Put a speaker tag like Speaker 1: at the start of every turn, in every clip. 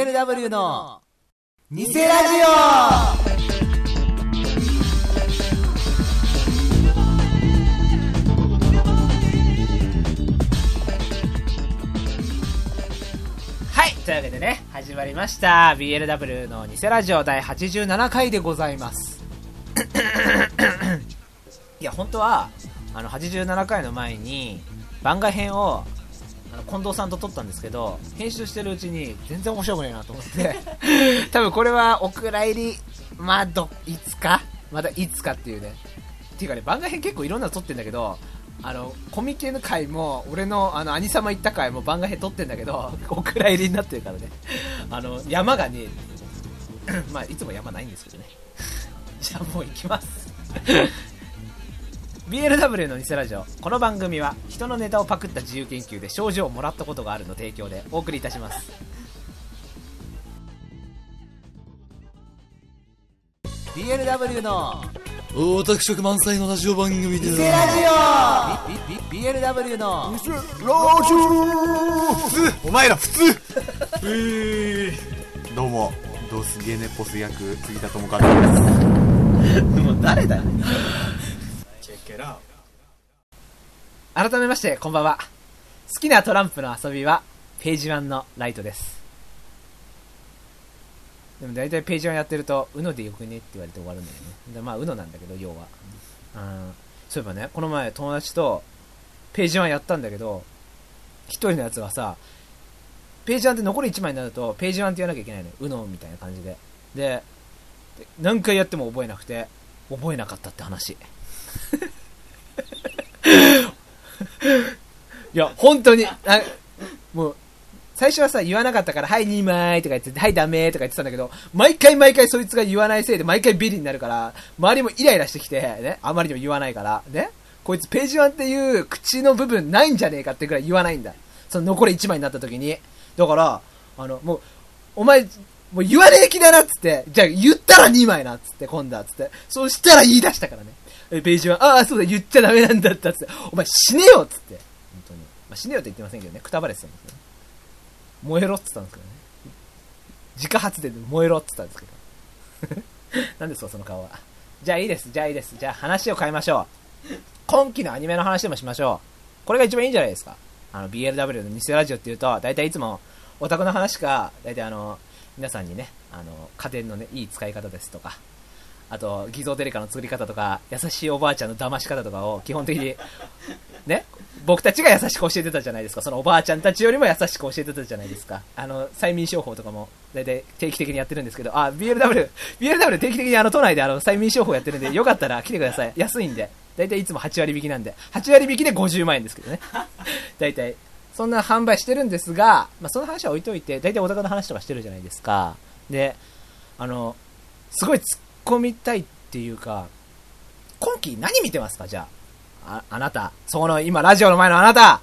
Speaker 1: BLW のニセラジオはい、というわけでね、始まりました。BLW のニセラジオ第87回でございます。いや、本当は、あの、87回の前に、番外編を、あの近藤さんと撮ったんですけど編集してるうちに全然面白くないなと思って。多分これはお蔵入りまあどいつか？まだいつかっていうね。っていうかね番外編結構いろんなの撮ってんだけどあのコミケの回も俺のあの兄様行った回も番外編撮ってんだけど お蔵入りになってるからね。あの山がね まあいつも山ないんですけどね。じゃあもう行きます。BLW の偽ラジオ。この番組は人のネタをパクった自由研究で賞状をもらったことがあるの提供でお送りいたします。BLW の
Speaker 2: 大オタク色満載のラジオ番組で
Speaker 1: 偽ラジオ。BLW の
Speaker 2: ラジオ。普通お前ら普通。
Speaker 3: どうも、ドスゲネポス役、杉田智和です。
Speaker 1: もう誰だよ改めましてこんばんは。好きなトランプの遊びはページ1のライトです。でも大体ページ1やってると UNO でよくねって言われて終わるんだよね。でまあ UNO なんだけど要は、うん、そういえばねこの前友達とページ1やったんだけど一人のやつがさページ1って残り1枚になるとページ1って言わなきゃいけないのよ。UNO みたいな感じで。で何回やっても覚えなくて覚えなかったって話。いや本当にあもう最初はさ言わなかったからはい2枚とか言ってはいダメとか言ってたんだけど毎回毎回そいつが言わないせいで毎回ビリになるから周りもイライラしてきてねあまりにも言わないからねこいつページ1っていう口の部分ないんじゃねえかってぐらい言わないんだ。その残り1枚になった時に。だからあのもうお前もう言わねえ気だなっつって、じゃあ言ったら2枚なっつって、今度はっつって、そしたら言い出したからね。えページは、ああ、そうだ、言っちゃダメなんだったっつって、お前死ねよっつって、本当に。まあ、死ねよって言ってませんけどね、くたばれてたんですよね。燃えろっつったんですけどね。自家発電で燃えろっつったんですけど。なんですか、その顔は。じゃあいいです、じゃあいいです。じゃあ話を変えましょう。今期のアニメの話でもしましょう。これが一番いいんじゃないですか。あの、BLW の偽ラジオっていうと、だいたいいつも、オタクの話か、だいたいあの、皆さんにね、あの、家電のね、いい使い方ですとか、あと、偽造テレカの作り方とか、優しいおばあちゃんの騙し方とかを基本的に、ね、僕たちが優しく教えてたじゃないですか。そのおばあちゃんたちよりも優しく教えてたじゃないですか。あの、催眠商法とかも、だいたい定期的にやってるんですけど、あ、BLW、BLW 定期的にあの、都内であの、催眠商法やってるんで、よかったら来てください。安いんで。だいたいいつも8割引きなんで。8割引きで50万円ですけどね。だいたい。そんな販売してるんですが、まあ、その話は置いといて、大体お高の話とかしてるじゃないですか。で、あの、すごい突っ込みたいっていうか、今期何見てますか？じゃあ。あ、あなた。そこの、今、ラジオの前のあなた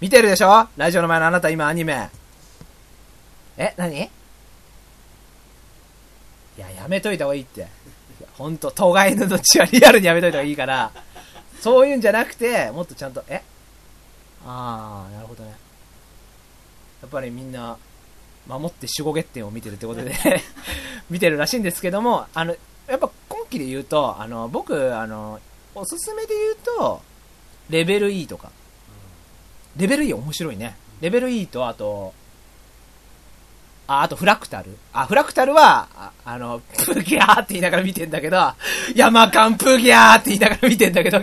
Speaker 1: 見てるでしょ？ラジオの前のあなた、今、アニメ。え、何？いや、やめといた方がいいって。ほんと、都外の血はリアルにやめといた方がいいから、そういうんじゃなくて、もっとちゃんと、え？ああ、なるほどね。やっぱりみんな、守って守護月点を見てるってことで 見てるらしいんですけども、あの、やっぱ今期で言うと、あの、僕、あの、おすすめで言うと、レベル E とか。レベル E 面白いね。レベル E と、あと、あ、あとフラクタル。あ、フラクタルは、ああの、プギャーって言いながら見てんだけど、山間プギャーって言いながら見てんだけど、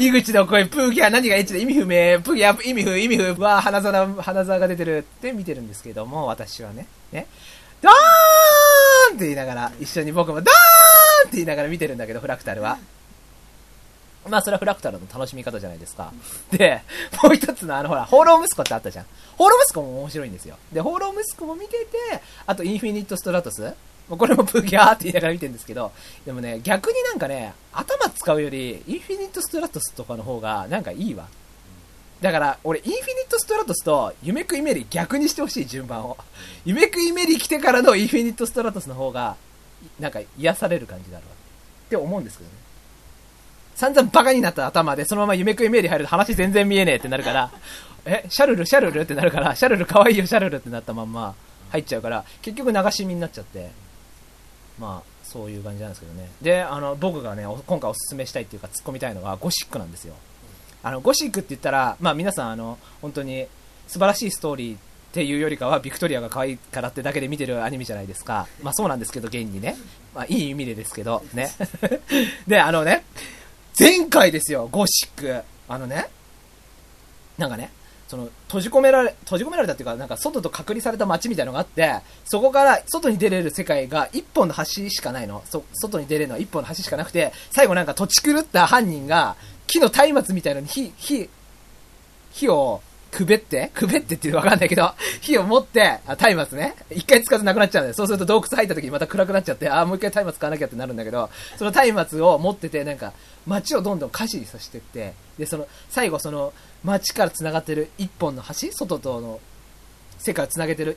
Speaker 1: 井口の声、プギャー何がエッチで意味不明、プギャー意味不、意味不、わー、花沢、花沢が出てるって見てるんですけども、私はね、ね、ドーンって言いながら、一緒に僕もドーンって言いながら見てるんだけど、フラクタルは。まあ、それはフラクタルの楽しみ方じゃないですか。で、もう一つのあの、ほら、放浪息子ってあったじゃん。放浪息子も面白いんですよ。で、放浪息子も見てて、あと、インフィニットストラトスもうこれもプギャーって言いながら見てるんですけど、でもね、逆になんかね、頭使うより、インフィニットストラトスとかの方が、なんかいいわ。だから、俺、インフィニットストラトスと、夢食いメリー逆にしてほしい、順番を。夢食いメリー来てからのインフィニットストラトスの方が、なんか癒される感じだろう。って思うんですけどね。散々バカになった頭でそのまま夢食いメリー入ると話全然見えねえってなるから、え、シャルル、シャルル？ってなるから、シャルル可愛いよ、シャルル？ってなったまんま、入っちゃうから、結局流し見になっちゃって、まあ、そういう感じなんですけどね。で、あの、僕がね、今回おすすめしたいっていうか、突っ込みたいのが、ゴシックなんですよ。あの、ゴシックって言ったら、まあ皆さん、あの、本当に素晴らしいストーリーっていうよりかは、ビクトリアが可愛いからってだけで見てるアニメじゃないですか。まあそうなんですけど、現にね。まあいい意味でですけど、ね。で、あのね、前回ですよ、ゴシック。あのね、なんかね、その、閉じ込められ、閉じ込められたっていうか、なんか外と隔離された街みたいのがあって、そこから外に出れる世界が一本の橋しかないの。そ、外に出れるのは一本の橋しかなくて、最後なんか土地狂った犯人が、木の松明みたいなのに火、火、火を、くべって？くべってっていうわかんないけど、火を持って、あ、松明ね。一回使わずなくなっちゃうんだよ。そうすると洞窟入った時にまた暗くなっちゃって、あ、もう一回松明使わなきゃってなるんだけど、その松明を持ってて、なんか、街をどんどん火事にさせてって、で、その、最後その、街から繋がってる一本の橋外との世界を繋げてる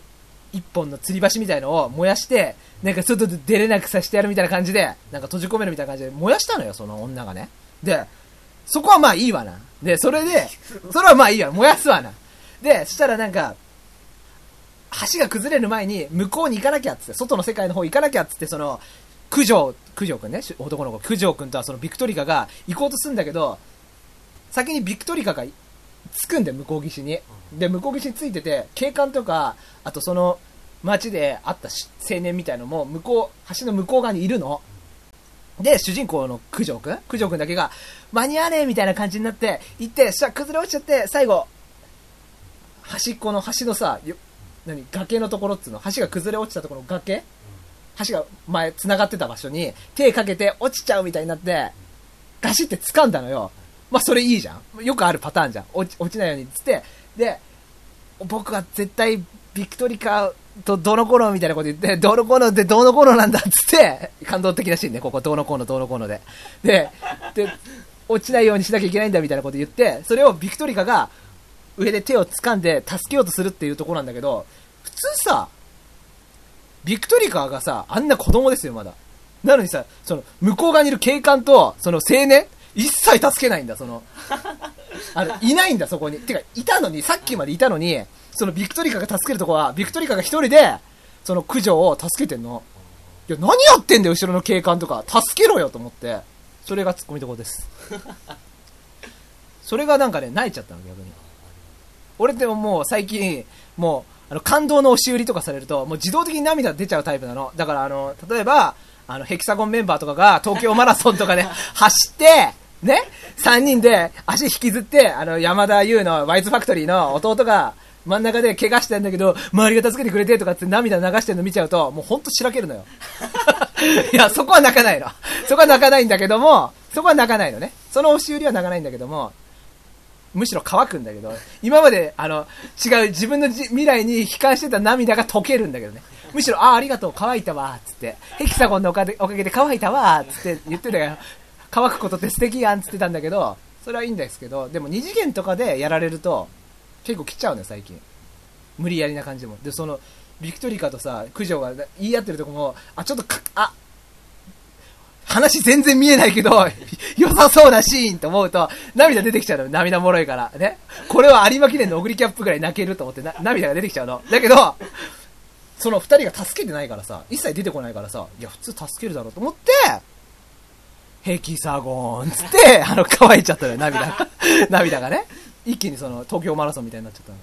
Speaker 1: 一本の吊り橋みたいのを燃やして、なんか外で出れなくさせてやるみたいな感じで、なんか閉じ込めるみたいな感じで燃やしたのよ、その女がね。で、そこはまあいいわな。で、それで、それはまあいいわ、燃やすわな。で、そしたらなんか、橋が崩れる前に向こうに行かなきゃっつって、外の世界の方行かなきゃっつって、その、九条、九条くんね、男の子、九条くんとはそのビクトリカが行こうとするんだけど、先にビクトリカが着くんで、向こう岸に。で、向こう岸に着いてて、警官とか、あとその、街で会った青年みたいのも、向こう、橋の向こう側にいるの。で、主人公の九条くん？九条くんだけが、間に合わねえみたいな感じになって、行って、そしたら崩れ落ちちゃって、最後、端っこの橋のさ、よ何、崖のところっつうの、橋が崩れ落ちたところの崖？橋が前繋がってた場所に手かけて落ちちゃうみたいになって、ガシって掴んだのよ。まあそれいいじゃん。よくあるパターンじゃん。落ち落ちないようにっつって、で、僕は絶対ビクトリカとどのこうのみたいなこと言って、どのこうのってどのこうのなんだっつって、感動的なシーンね、ここどうのこうのどうのこうので。で、で、落ちないようにしなきゃいけないんだみたいなこと言って、それをビクトリカが上で手を掴んで助けようとするっていうところなんだけど、普通さ、ビクトリカがさ、あんな子供ですよ、まだ。なのにさ、その、向こう側にいる警官と、その青年、一切助けないんだ、その、あの、いないんだ、そこに。てか、いたのに、さっきまでいたのに、そのビクトリカが助けるとこは、ビクトリカが一人で、その駆除を助けてんの。いや、何やってんだよ、後ろの警官とか。助けろよ、と思って。それがツッコミどころです。それがなんかね、泣いちゃったの、逆に。俺でももう最近、もう、あの、感動の押し売りとかされると、もう自動的に涙出ちゃうタイプなの。だからあの、例えば、あの、ヘキサゴンメンバーとかが東京マラソンとかで 走って、ね、3人で足引きずって、あの、山田優のワイズファクトリーの弟が真ん中で怪我してんだけど、周りが助けてくれてとかって涙流してるの見ちゃうと、もうほんとしらけるのよ。いや、そこは泣かないの。そこは泣かないんだけども、そこは泣かないのね。その押し売りは泣かないんだけども、むしろ乾くんだけど、今まで、あの、違う、自分のじ未来に悲観してた涙が溶けるんだけどね。むしろ、ああ、ありがとう、乾いたわ、つって。ヘキサゴンのおかげおかげで乾いたわ、つって言ってたよ。乾くことって素敵やん、つってたんだけど、それはいいんですけど、でも二次元とかでやられると、結構来ちゃうのよ、最近。無理やりな感じも。で、その、ビクトリカとさ、九条が言い合ってるとこも、あ、ちょっとか、あ、話全然見えないけど、良さそうなシーンと思うと、涙出てきちゃうの。涙もろいから。ね。これは有馬記念のオグリキャップぐらい泣けると思ってな、涙が出てきちゃうの。だけど、その二人が助けてないからさ、一切出てこないからさ、いや、普通助けるだろうと思って、ヘキサゴンつって、あの、乾いちゃったのよ、涙が。涙がね。一気にその、東京マラソンみたいになっちゃったの。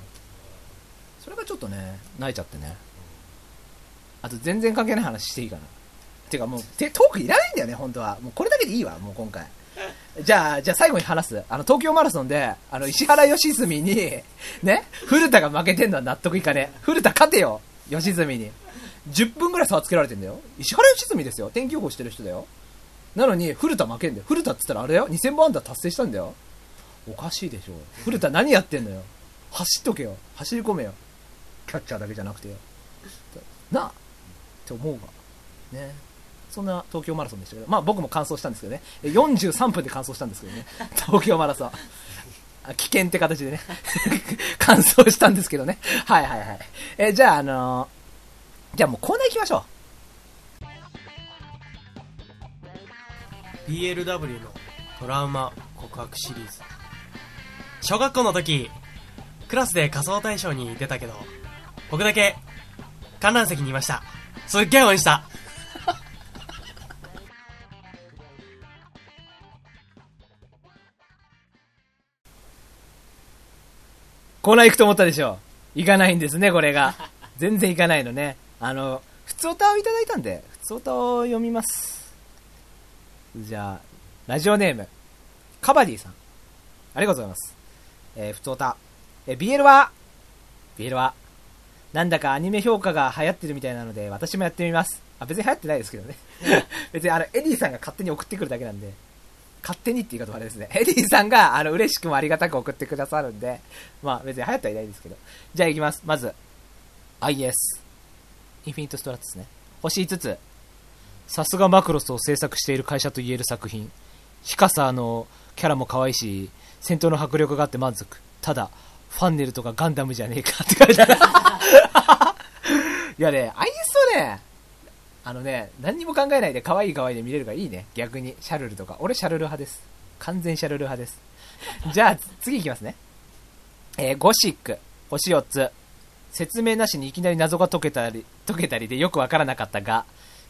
Speaker 1: それがちょっとね、泣いちゃってね。あと全然関係ない話していいかな。てかもう、てトークいらないんだよね、本当は。もうこれだけでいいわ、もう今回。じゃあ、じゃあ最後に話す。あの、東京マラソンで、あの、石原良純に、ね、古田が負けてんのは納得いかねえ。古田勝てよ、良純に。10分ぐらい差をつけられてんだよ。石原良純ですよ。天気予報してる人だよ。なのに、古田負けんだよ。古田って言ったらあれよ。2000本安打達成したんだよ。おかしいでしょ。古田何やってんのよ。走っとけよ。走り込めよ。キャッチャーだけじゃなくてよ。なあって思うが。ね。そんな東京マラソンでしたけど、まあ僕も完走したんですけどね。え43分で完走したんですけどね。東京マラソン。あ危険って形でね。完走したんですけどね。はいはいはい。えじゃああのーじゃあもうコーナー行きましょ
Speaker 4: BLW のトラウマ告白シリーズ小学校の時クラスで仮装大賞に出たけど僕だけ観覧席にいました。すっげえ応援した。
Speaker 1: コーナー行くと思ったでしょ行かないんですね、これが。全然行かないのね。あの、普通歌をいただいたんで、普通歌を読みます。じゃあ、ラジオネーム、カバディさん。ありがとうございます。えー、普通歌。えー、ビエルは、ビエルは、なんだかアニメ評価が流行ってるみたいなので、私もやってみます。あ、別に流行ってないですけどね。別にあの、エディさんが勝手に送ってくるだけなんで、勝手にって言い方はあれですね。エディさんが、あの、嬉しくもありがたく送ってくださるんで、まあ別に流行ってはいないですけど。じゃあ行きます。まず、IS。インフィニットストラットですね。星5つ。さすがマクロスを制作している会社と言える作品。ヒカサのキャラも可愛いし、戦闘の迫力があって満足。ただ、ファンネルとかガンダムじゃねえかって書いてある。いやね、IS をね、あのね、何にも考えないで可愛い可愛いで見れるからいいね。逆に、シャルルとか。俺シャルル派です。完全シャルル派です。じゃあ、次いきますね。えーゴシック、星4つ。説明なしにいきなり謎が解けたり、解けたりでよくわからなかったが、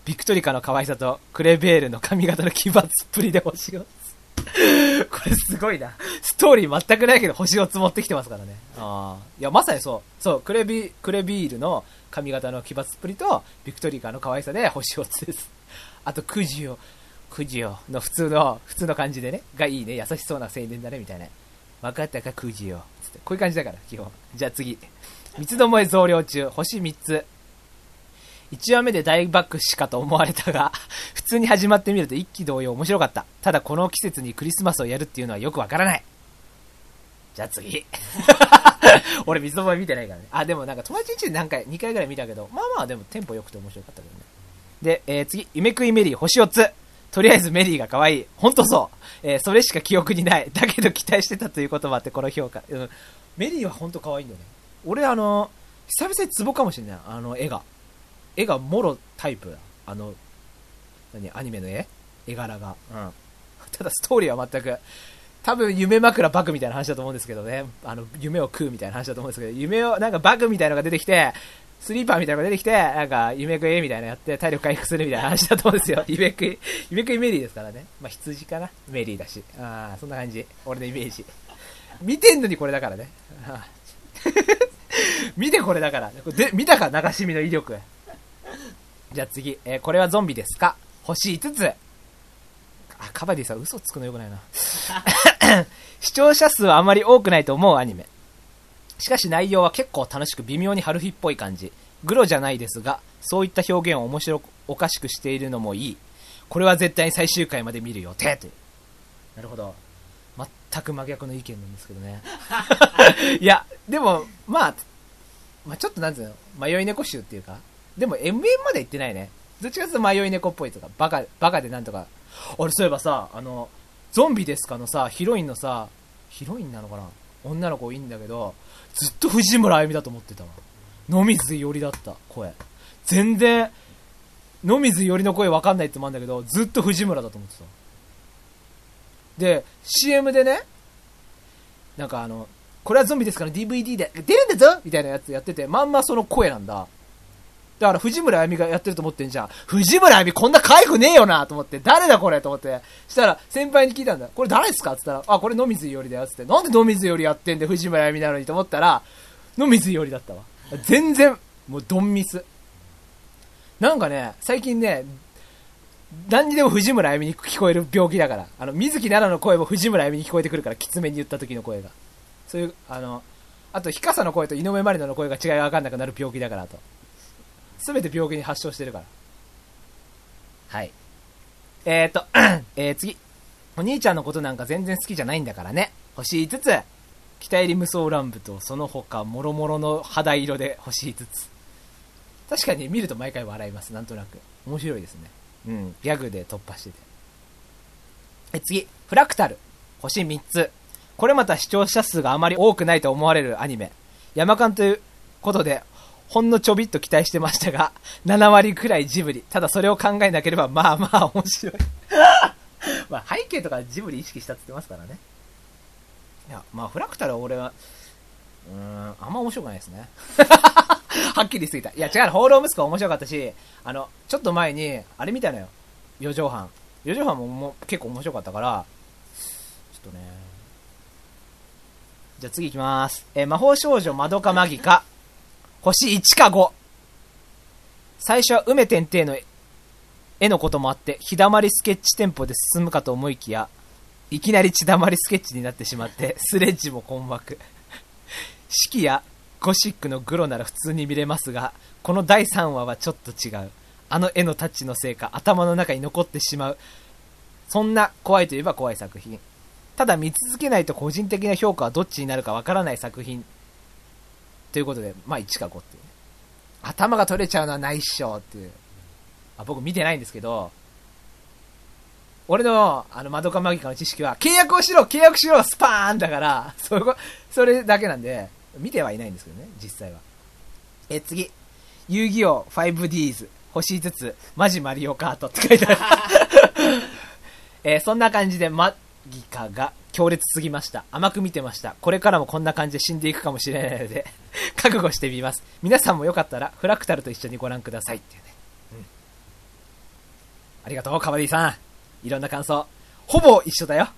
Speaker 1: ビクトリカの可愛さとクレベールの髪型の奇抜っぷりで星4つ。これすごいな。ストーリー全くないけど星4つ持ってきてますからね。ああ。いや、まさにそう。そう、クレビ、クレビールの髪型の奇抜っぷりと、ビクトリカの可愛さで星4つです。あと、クジオ、クジオの普通の、普通の感じでね、がいいね。優しそうな青年だね、みたいな。分かったか、クジオ。つって。こういう感じだから、基本。じゃあ次。三つどもえ増量中、星3つ。1話目で大爆死かと思われたが、普通に始まってみると一気同様面白かった。ただこの季節にクリスマスをやるっていうのはよくわからない。じゃあ次。俺三つどもえ見てないからね。あ、でもなんか友達ん家で何回、2回ぐらい見たけど、まあまあでもテンポ良くて面白かったけどね。で、えー次、夢食いメリー星4つ。とりあえずメリーが可愛い。ほんとそう。えーそれしか記憶にない。だけど期待してたということもあってこの評価。うん。メリーはほんと可愛いんだよね。俺あの、久々にツボかもしれない。あの絵が。絵がもろタイプ。あの、何、アニメの絵？絵柄が。うん。ただストーリーは全く、多分夢枕バグみたいな話だと思うんですけどね。あの、夢を食うみたいな話だと思うんですけど、夢を、なんかバグみたいなのが出てきて、スリーパーみたいなのが出てきて、なんか、夢食いみたいなのやって、体力回復するみたいな話だと思うんですよ。夢食い、夢食いメリーですからね。まあ、羊かな？メリーだし。ああ、そんな感じ。俺のイメージ。見てんのにこれだからね。見てこれだから。で、見たか？流し見の威力。じゃあ次、えーこれはゾンビですか？星5つ。あ、カバディさん嘘つくのよくないな。視聴者数はあまり多くないと思うアニメ。しかし内容は結構楽しく微妙に春日っぽい感じ。グロじゃないですが、そういった表現を面白く、おかしくしているのもいい。これは絶対に最終回まで見る予定という。なるほど。全く真逆の意見なんですけどね。いや、でも、まあ、まあちょっとなんつうの、迷い猫集っていうか、でも MM まで行ってないね。どっちかというと迷い猫っぽいとか、バカ、バカでなんとか。俺そういえばさ、あの、ゾンビですかのさ、ヒロインのさ、ヒロインなのかな？女の子いいんだけど、ずっと藤村あゆみだと思ってたわ。野水よりだった、声。全然、野水よりの声わかんないってもあるんだけど、ずっと藤村だと思ってた。で、CM でね、なんかあの、これはゾンビですから DVD で出るんだぞみたいなやつやってて、まんまその声なんだ。だから藤村あゆみがやってると思ってんじゃん。藤村あゆみこんな可愛くねえよなと思って、誰だこれと思って。したら先輩に聞いたんだ。これ誰ですかって言ったら、あ、これ野水よりだよってって。なんで野水よりやってんで藤村あゆみなのにと思ったら、野水よりだったわ。全然、もうドンミス。なんかね、最近ね、何にでも藤村あゆみに聞こえる病気だから。あの、水木奈々の声も藤村あゆみに聞こえてくるから、きつめに言った時の声が。そういう、あの、あと、ヒカサの声と井上まりなの声が違いが分かんなくなる病気だからと。すべて病気に発症してるから。はい。えーと、えー、次。お兄ちゃんのことなんか全然好きじゃないんだからね。星5つ。北入り無双乱舞とその他もろもろの肌色で星5つ。確かに見ると毎回笑います、なんとなく。面白いですね。うん、ギャグで突破してて。え、次、フラクタル。星3つ。これまた視聴者数があまり多くないと思われるアニメ。山間ということで、ほんのちょびっと期待してましたが、7割くらいジブリ。ただそれを考えなければ、まあまあ面白い。まあ背景とかジブリ意識したって言ってますからね。いや、まあフラクタル俺は、うーん、あんま面白くないですね。はっきりすぎた。いや、違う、放浪息子は面白かったし、あの、ちょっと前に、あれ見たのよ。四畳半。四畳半もも結構面白かったから、ちょっとね。じゃあ次行きます。えー魔法少女まどかマギカ。星1か5。最初は梅天帝の絵のこともあって、日だまりスケッチテンポで進むかと思いきや、いきなり血だまりスケッチになってしまって、スレッジも困惑。四季やゴシックのグロなら普通に見れますが、この第3話はちょっと違う。あの絵のタッチのせいか、頭の中に残ってしまう。そんな怖いといえば怖い作品。ただ見続けないと個人的な評価はどっちになるかわからない作品。ということで、まあ1か5っていうね。頭が取れちゃうのはないっしょっていう。あ僕見てないんですけど、俺の、あの、マドカマギカの知識は、契約をしろ契約しろスパーンだから、そこ、それだけなんで、見てはいないんですけどね、実際は。え、次。遊戯王 5Ds、星5つ、マジマリオカートって書いてある。えーそんな感じで、マギカが強烈すぎました。甘く見てました。これからもこんな感じで死んでいくかもしれないので、覚悟してみます。皆さんもよかったら、フラクタルと一緒にご覧くださいっていうね。うん。ありがとう、カバディさん。いろんな感想。ほぼ一緒だよ。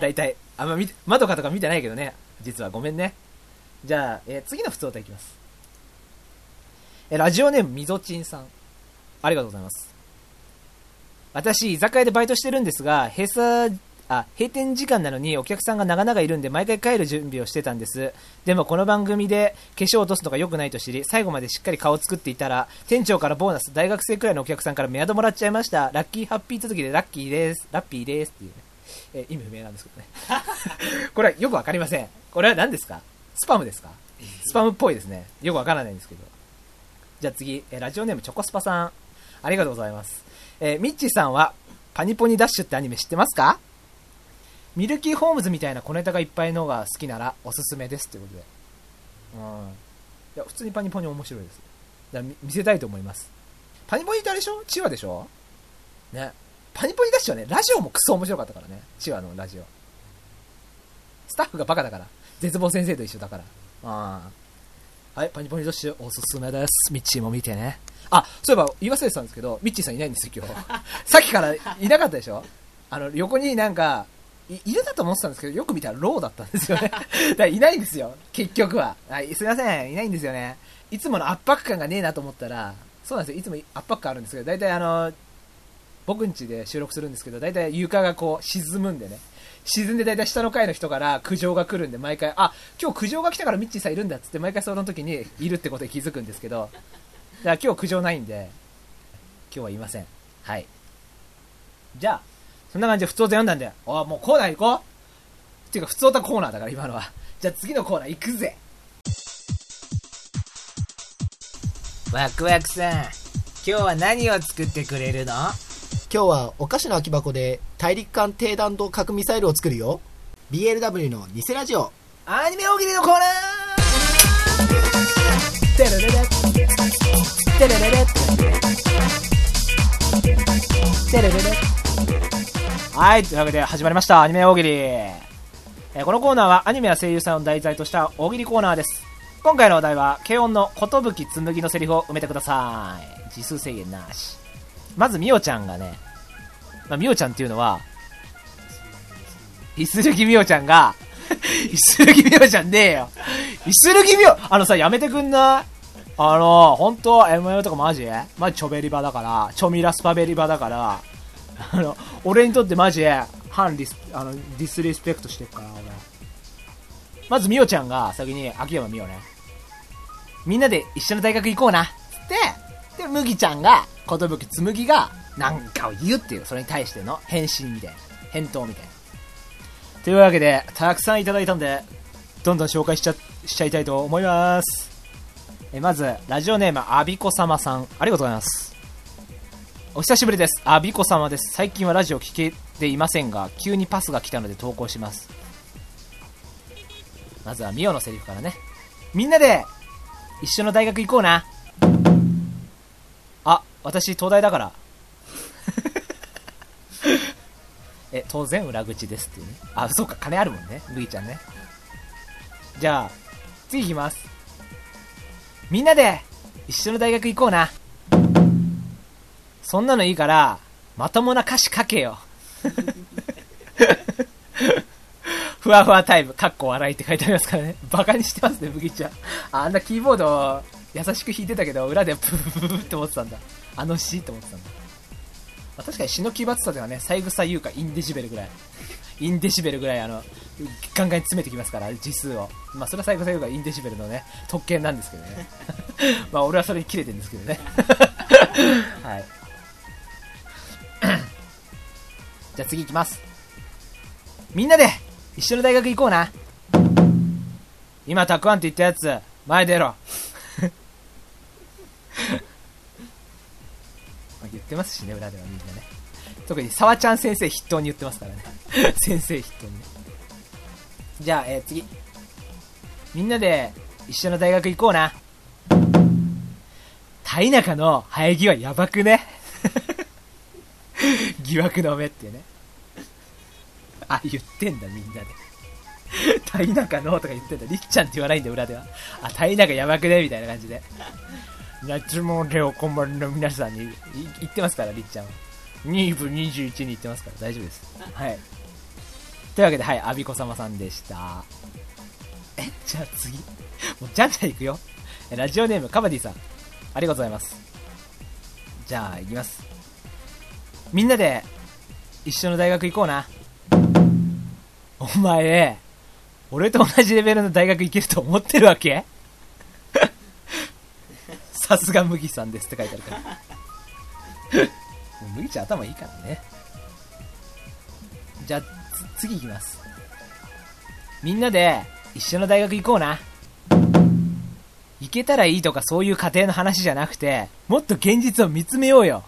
Speaker 1: 大体。あんま見て、窓かとか見てないけどね。実はごめんね。じゃあ、えー次の普通歌いきます。えラジオネームみぞちんさん。ありがとうございます。私、居酒屋でバイトしてるんですが、閉鎖、あ、閉店時間なのにお客さんが長々いるんで毎回帰る準備をしてたんです。でもこの番組で化粧を落とすのが良くないと知り、最後までしっかり顔を作っていたら、店長からボーナス、大学生くらいのお客さんからメアドもらっちゃいました。ラッキーハッピー続きでラッキーです。ラッピーですっていうね。え意味不明なんですけどね。これはよくわかりません。これは何ですか？スパムですか？スパムっぽいですね。よくわからないんですけど。じゃあ次、えラジオネームチョコスパさん。ありがとうございます。えミッチーさんは、パニポニダッシュってアニメ知ってますか？ミルキーホームズみたいな小ネタがいっぱいのが好きならおすすめですってことで。うん。いや、普通にパニポニ面白いです。だ見せたいと思います。パニポニってあれでしょ？チワでしょ？ね。パニポニダッシュはね、ラジオもクソ面白かったからね。チワのラジオ。スタッフがバカだから。絶望先生と一緒だから。ああ。はい、パニポニダッシュおすすめです。ミッチーも見てね。あ、そういえば言い忘れてたんですけど、ミッチーさんいないんですよ、今日。さっきからいなかったでしょ？あの、横になんか、いいるだと思ってたんですけど、よく見たらローだったんですよね。だからいないんですよ、結局は。はい、すいません、いないんですよね。いつもの圧迫感がねえなと思ったら、そうなんですよ、いつも圧迫感あるんですけど、大体あの、僕ん家で収録するんですけど、大体床がこう沈むんでね。沈んで大体下の階の人から苦情が来るんで、毎回、あ、今日苦情が来たからミッチーさんいるんだっつって、毎回その時にいるってことに気づくんですけど、だから今日苦情ないんで、今日はいません。はい。じゃあ、そんな感じで普通歌読んだんで、おもうコーナー行こう。っていうか普通歌コーナーだから今のは。じゃあ次のコーナー行くぜ。ワクワクさん、今日は何を作ってくれるの？
Speaker 5: 今日はお菓子の空き箱で大陸間低弾道核ミサイルを作るよ。BLW の偽ラジオ。
Speaker 1: アニメ大喜利のコーナー。テレレレ。テレレレ。テレレレはい、というわけで始まりました、アニメ大喜利。えーこのコーナーはアニメや声優さんを題材とした大喜利コーナーです。今回のお題は、軽音の寿紬のセリフを埋めてください。字数制限なし。まず、みおちゃんがね、まあ、みおちゃんっていうのは、イスルギみおちゃんが、イスルギみおちゃんねえよ。イスルギみお、あのさ、やめてくんない？あの、本当 ?MO とかマジ？マジチョベリバだから、チョミラスパベリバだから、あの、俺にとってマジで、反リス、あの、ディスリスペクトしてるから、俺。まず、みおちゃんが、先に、秋山みおね。みんなで一緒の大学行こうな。つって、で、麦ちゃんが、ことぶきつむぎが、なんかを言うっていう、それに対しての返信みたいな。返答みたいな。というわけで、たくさんいただいたんで、どんどん紹介しちゃ、しちゃいたいと思います。え、まず、ラジオネーム、あびこさまさん。ありがとうございます。お久しぶりです。あびこさまです。最近はラジオ聞けていませんが、急にパスが来たので投稿します。まずは、ミオのセリフからね。みんなで、一緒の大学行こうな。あ、私、東大だから。え、当然裏口ですっていうね。あ、そうか、金あるもんね。ルイちゃんね。じゃあ、次行きます。みんなで、一緒の大学行こうな。そんなのいいから、まともな歌詞書けよ。ふわふわタイム、かっこ笑いって書いてありますからね。バカにしてますね、麦ちゃん。あんなキーボードを優しく弾いてたけど、裏でプープーって思ってたんだ。あの詩って思ってたんだ。まあ、確かに詩の奇抜さではね、三枝優香インデシベルぐらい。インデシベルぐらい、あの、ガンガン詰めてきますから、字数を。まあ、それは三枝優香インデシベルのね、特権なんですけどね。まあ、俺はそれに切れてるんですけどね。はい。じゃあ次行きます。みんなで一緒の大学行こうな。今、たくあんって言ったやつ、前出ろ。言ってますしね、裏ではみんなね。特に沢ちゃん先生筆頭に言ってますからね。先生筆頭に。じゃあ、えー次。みんなで一緒の大学行こうな。田中の生え際やばくね 疑惑の目っていうね。あ、言ってんだ、みんなで。タイナカの？とか言ってんだ。りっちゃんって言わないんだ、裏では。あ、タイナカやばくね？みたいな感じで。夏もでお困りの皆さんにい言ってますから、りっちゃんは。2部21に言ってますから、大丈夫です。はい。というわけで、はい、アビコ様さんでした。え、じゃあ次。もう、じゃんじゃん行くよ。えラジオネーム、カバディさん。ありがとうございます。じゃあ、行きます。みんなで、一緒の大学行こうな。お前、俺と同じレベルの大学行けると思ってるわけ？さすが麦さんですって書いてあるから。麦ちゃん頭いいからね。じゃあ、次行きます。みんなで一緒の大学行こうな。行けたらいいとかそういう家庭の話じゃなくて、もっと現実を見つめようよ。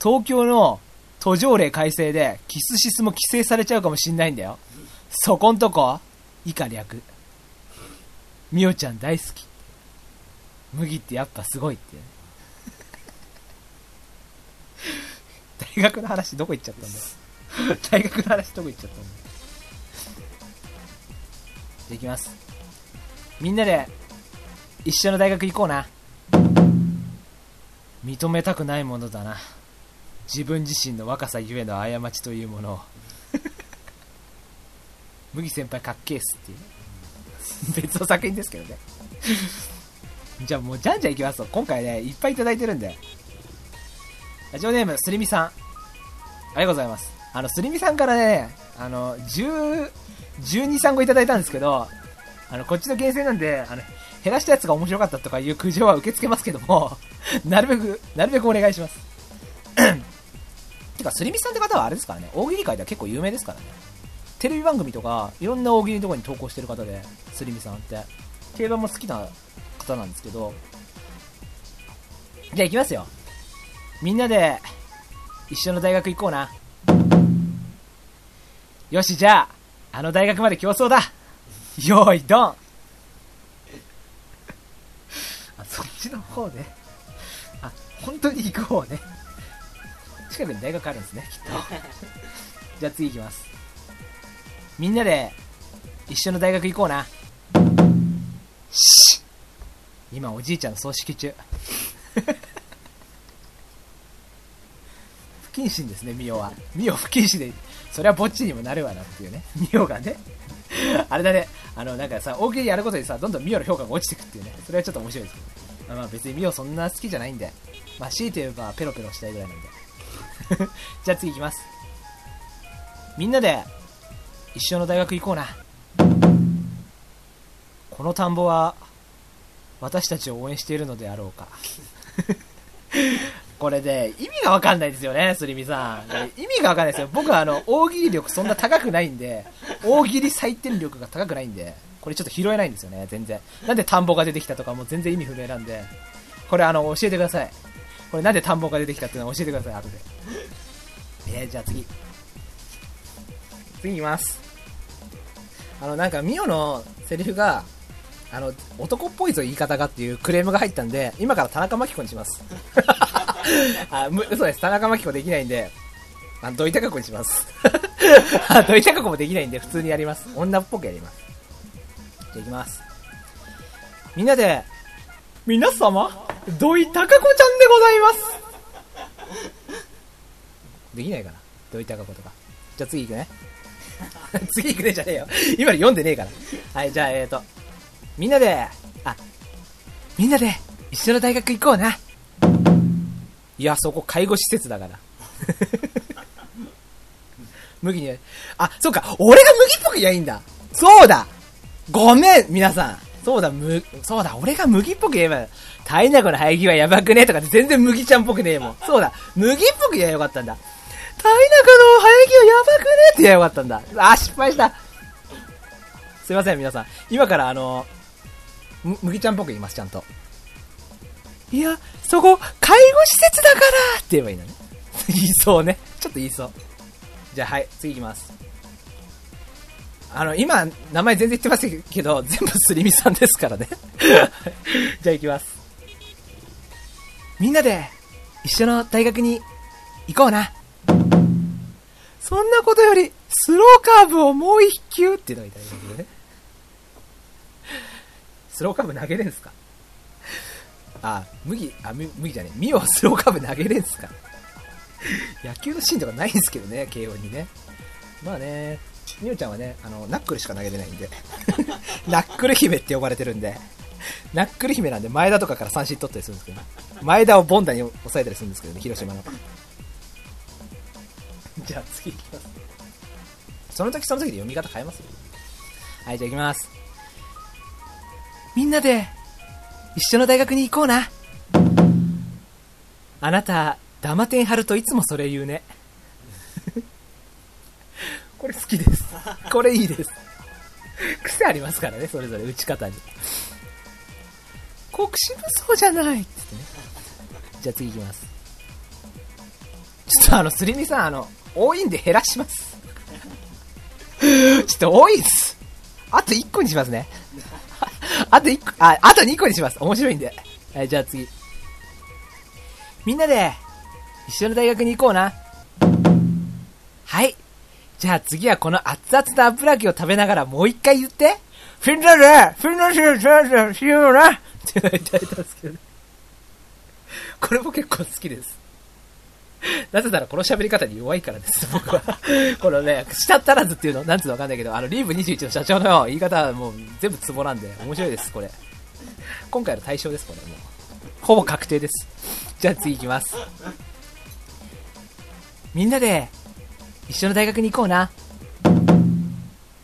Speaker 1: 東京の途上例改正でキスシスも規制されちゃうかもしんないんだよ。そこんとこ、以下略。みおちゃん大好き。麦ってやっぱすごいって。大学の話どこ行っちゃったんだよ。大学の話どこ行っちゃったんだ。じゃあ行きます。みんなで一緒の大学行こうな。認めたくないものだな。自分自身の若さゆえの過ちというものを。麦先輩かっけえっすっていうね。別の作品ですけどね。じゃあもうじゃんじゃんいきますと。今回ね、いっぱいいただいてるんで。ラジオネーム、すりみさん。ありがとうございます。あの、すりみさんからね、あの、10、12、3個いただいたんですけど、あの、こっちの厳選なんで、あの、減らしたやつが面白かったとかいう苦情は受け付けますけども、なるべく、なるべくお願いします。てか、すりみさんって方はあれですからね、大喜利界では結構有名ですからね。テレビ番組とか、いろんな大喜利のところに投稿してる方で、すりみさんって。競馬も好きな方なんですけど、じゃあ行きますよ。みんなで、一緒の大学行こうな。よし、じゃあ、あの大学まで競争だよーい、ドンあ、そっちの方ね。あ、本当に行こうね。近くに大学あるんですね、きっと。じゃあ次行きます。みんなで、一緒の大学行こうな。し今おじいちゃんの葬式中。不謹慎ですね、ミオは。ミオ不謹慎で、それはぼっちにもなるわなっていうね。ミオがね。あれだね、あの、なんかさ、大喜利やることでさ、どんどんミオの評価が落ちてくっていうね。それはちょっと面白いですけど。まあ別にミオそんな好きじゃないんで。まあ強いて言えばペロペロしたいぐらいなんで。じゃあ次行きます。みんなで、一緒の大学行こうな。この田んぼは、私たちを応援しているのであろうか。これで、意味がわかんないですよね、すりみさん。意味がわかんないですよ。僕はあの、大喜利力そんな高くないんで、大喜利採点力が高くないんで、これちょっと拾えないんですよね、全然。なんで田んぼが出てきたとかも全然意味不明なんで、これあの、教えてください。これなんで田んぼが出てきたっていうのを教えてください、後で。えー、じゃあ次。次いきます。あの、なんか、ミオのセリフが、あの、男っぽいぞ言い方がっていうクレームが入ったんで、今から田中真紀子にします。あ、む、嘘です。田中真紀子できないんで、あ、どいたか子にします。あ、どいたか子もできないんで、普通にやります。女っぽくやります。じゃあ行きます。みんなで、皆様、土井たかこちゃんでございます。できないかな？土井たかことか。じゃあ次行くね。次行くねじゃねえよ。今の読んでねえから。はい、じゃあ、えーと、みんなで、あ、みんなで一緒の大学行こうな。いや、そこ介護施設だから。麦に、あ、そうか、俺が麦っぽく言えばいいんだ。そうだごめん、皆さん。そうだ、む、そうだ、俺が麦っぽく言えば、タイナコの生え際やばくねとかって全然麦ちゃんっぽくねえもん。そうだ、麦っぽく言えばよかったんだ。タイナコの生え際やばくねって言えばよかったんだ。あ、失敗した。すいません、皆さん。今からあの、麦ちゃんっぽく言います、ちゃんと。いや、そこ、介護施設だからって言えばいいのね。言いそうね。ちょっと言いそう。じゃあ、はい、次行きます。あの、今、名前全然言ってませんけど、全部すりみさんですからね。じゃあ行きます。みんなで、一緒の大学に行こうな。そんなことより、スローカーブをもう一球っていうのがいただいてね。スローカーブ投げれんすか？あ、麦、あ、麦じゃねえ。ミオスローカーブ投げれんすか？野球のシーンとかないんですけどね、慶応にね。まあね、みおちゃんはね、あの、ナックルしか投げれないんで。ナックル姫って呼ばれてるんで。ナックル姫なんで前田とかから三振取ったりするんですけど、前田をボンダに抑えたりするんですけどね、広島の。じゃあ次行きます。その時その時で読み方変えます？よ。はい、じゃあ行きます。みんなで、一緒の大学に行こうな。あなた、ダマテン貼るといつもそれ言うね。これ好きです。これいいです。癖ありますからね、それぞれ打ち方に。国士武装じゃないっつってね。じゃあ次行きます。ちょっとあの、すりみさん、あの、多いんで減らします。ちょっと多いです。あと1個にしますね。あと1個、あ、あと2個にします。面白いんで。はい、じゃあ次。みんなで、一緒の大学に行こうな。じゃあ次はこの熱々な油揚げを食べながらもう一回言って。フィンラルフィンラルフィンラルフィンラルって言いただいたんですけどね。これも結構好きです。なぜならこの喋り方に弱いからです、僕は。このね、舌足らずっていうの、なんつうのわかんないけど、あの、リーブ21の社長の言い方はもう全部ツボなんで、面白いです、これ。今回の対象です、これ。もう。ほぼ確定です。じゃあ次行きます。みんなで、一緒の大学に行こうな。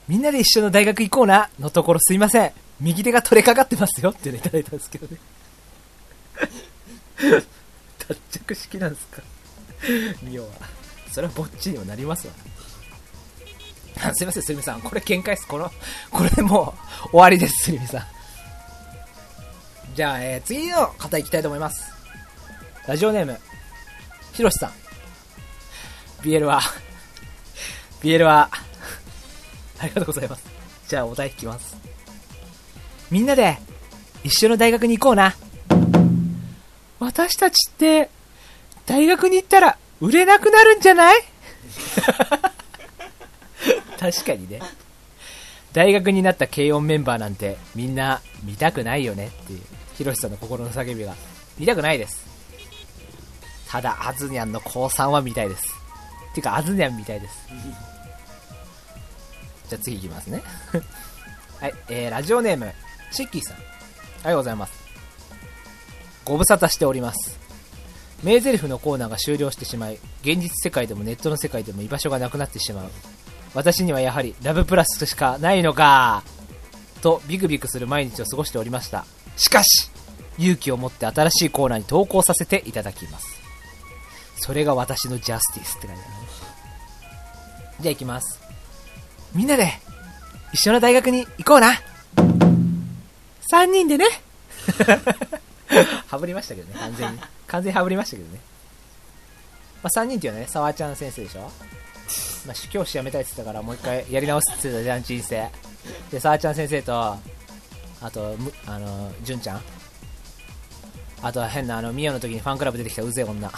Speaker 1: みんなで一緒の大学行こうな。のところすいません。右手が取れかかってますよっていうのいただいたんですけどね。脱着式なんですかミオは。それはぼっちにもなりますわ。あすいません、すみさん。これ見解です。この、これでもう終わりです、すみさん。じゃあ、えー、次の方行きたいと思います。ラジオネーム、ひろしさん。BL は、BL は、ありがとうございます。じゃあ、お題引きます。みんなで、一緒の大学に行こうな。私たちって、大学に行ったら、売れなくなるんじゃない？確かにね。大学になった軽音メンバーなんて、みんな、見たくないよねっていう、ひろしさんの心の叫びが。見たくないです。ただ、アズニャンの高3は見たいです。ていうか、アズニャンみたいです。じゃあ次いきますね。はい、えー、ラジオネーム、シッキーさん。ありがとうございます。ご無沙汰しております。名台詞のコーナーが終了してしまい、現実世界でもネットの世界でも居場所がなくなってしまう。私にはやはり、ラブプラスしかないのかと、ビクビクする毎日を過ごしておりました。しかし、勇気を持って新しいコーナーに投稿させていただきます。それが私のジャスティスって感じだね。じゃあ行きます。みんなで、一緒の大学に行こうな三人でね はぶりましたけどね、完全に。完全にはぶりましたけどね。まあ、三人っていうのはね、沢ちゃん先生でしょまあ、教師辞めたいって言ってたから、もう一回やり直すって言ってたじゃん、人生。で、沢ちゃん先生と、あと、むあの、純ちゃんあとは変な、あの、ミオの時にファンクラブ出てきたうぜえ女。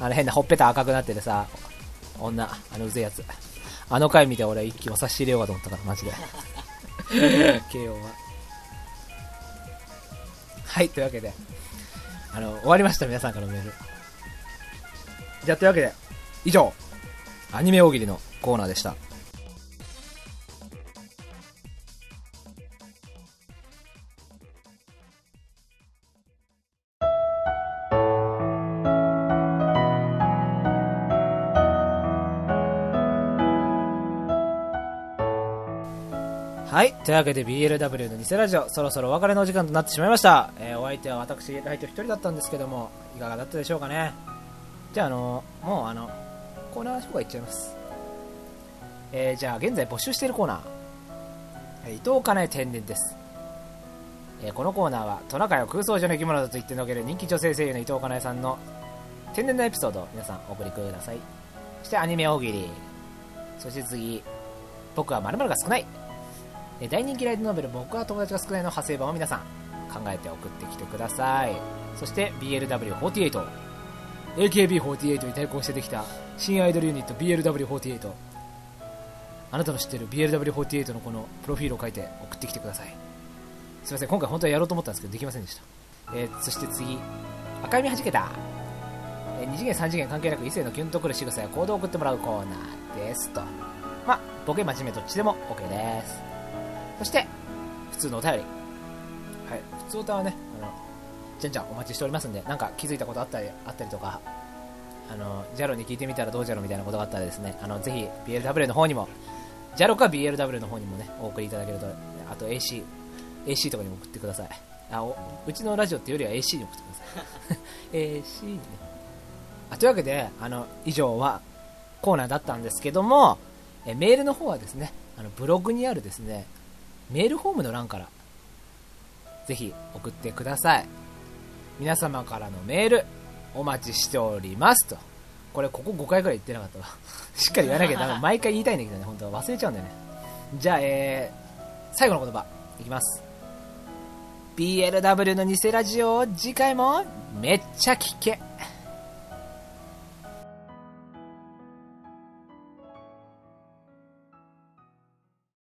Speaker 1: あの変なほっぺた赤くなってるさ、女、あのうぜえやつ。あの回見て俺一気お差し入れようかと思ったから、マジで。慶応は。はい、というわけで。あの、終わりました、皆さんからのメール。じゃあ、というわけで、以上、アニメ大喜利のコーナーでした。はい。というわけで BLW の偽ラジオ、そろそろお別れのお時間となってしまいました。えーお相手は私、ライト一人だったんですけども、いかがだったでしょうかね。じゃあ、あのもうあの、コーナー紹介いっちゃいます。えーじゃあ、現在募集しているコーナー、伊藤かなえ天然です。えーこのコーナーは、トナカイを空想上の生き物だと言ってのける人気女性声優の伊藤かなえさんの天然なエピソードを皆さんお送りください。そしてアニメ大喜利。そして次、僕は〇〇が少ない。え大人気ライトノベル僕は友達が少ないの派生版を皆さん考えて送ってきてください。そして BLW48 AKB48 に対抗してできた新アイドルユニット BLW48 あなたの知ってる BLW48 のこのプロフィールを書いて送ってきてください。すいません今回本当はやろうと思ったんですけどできませんでした、えーそして次。赤みはじけた。えー2次元3次元関係なく異性のキュンとくる仕草や行動を送ってもらうコーナーですと。まあボケ真面目どっちでも OK です。そして、普通のお便り。はい、普通歌はね、あの、じゃんじゃんお待ちしておりますんで、なんか気づいたことあったり、あったりとか、あの、ジャロに聞いてみたらどうじゃろみたいなことがあったらですね、あの、ぜひ BLW の方にも、ジャロか BLW の方にもね、お送りいただけると、あと AC、AC とかにも送ってください。あ、おうちのラジオっていうよりは AC に送ってください。AC にね。あ、というわけで、あの、以上はコーナーだったんですけども、えメールの方はですね、あのブログにあるですね、メールフォームの欄から。ぜひ送ってください。皆様からのメールお待ちしておりますと。これここ5回ぐらい言ってなかったわ。しっかり言わなきゃダメ。毎回言いたいんだけどね。本当は。忘れちゃうんだよね。じゃあえー、最後の言葉いきます。BLW の偽ラジオを次回もめっちゃ聞け。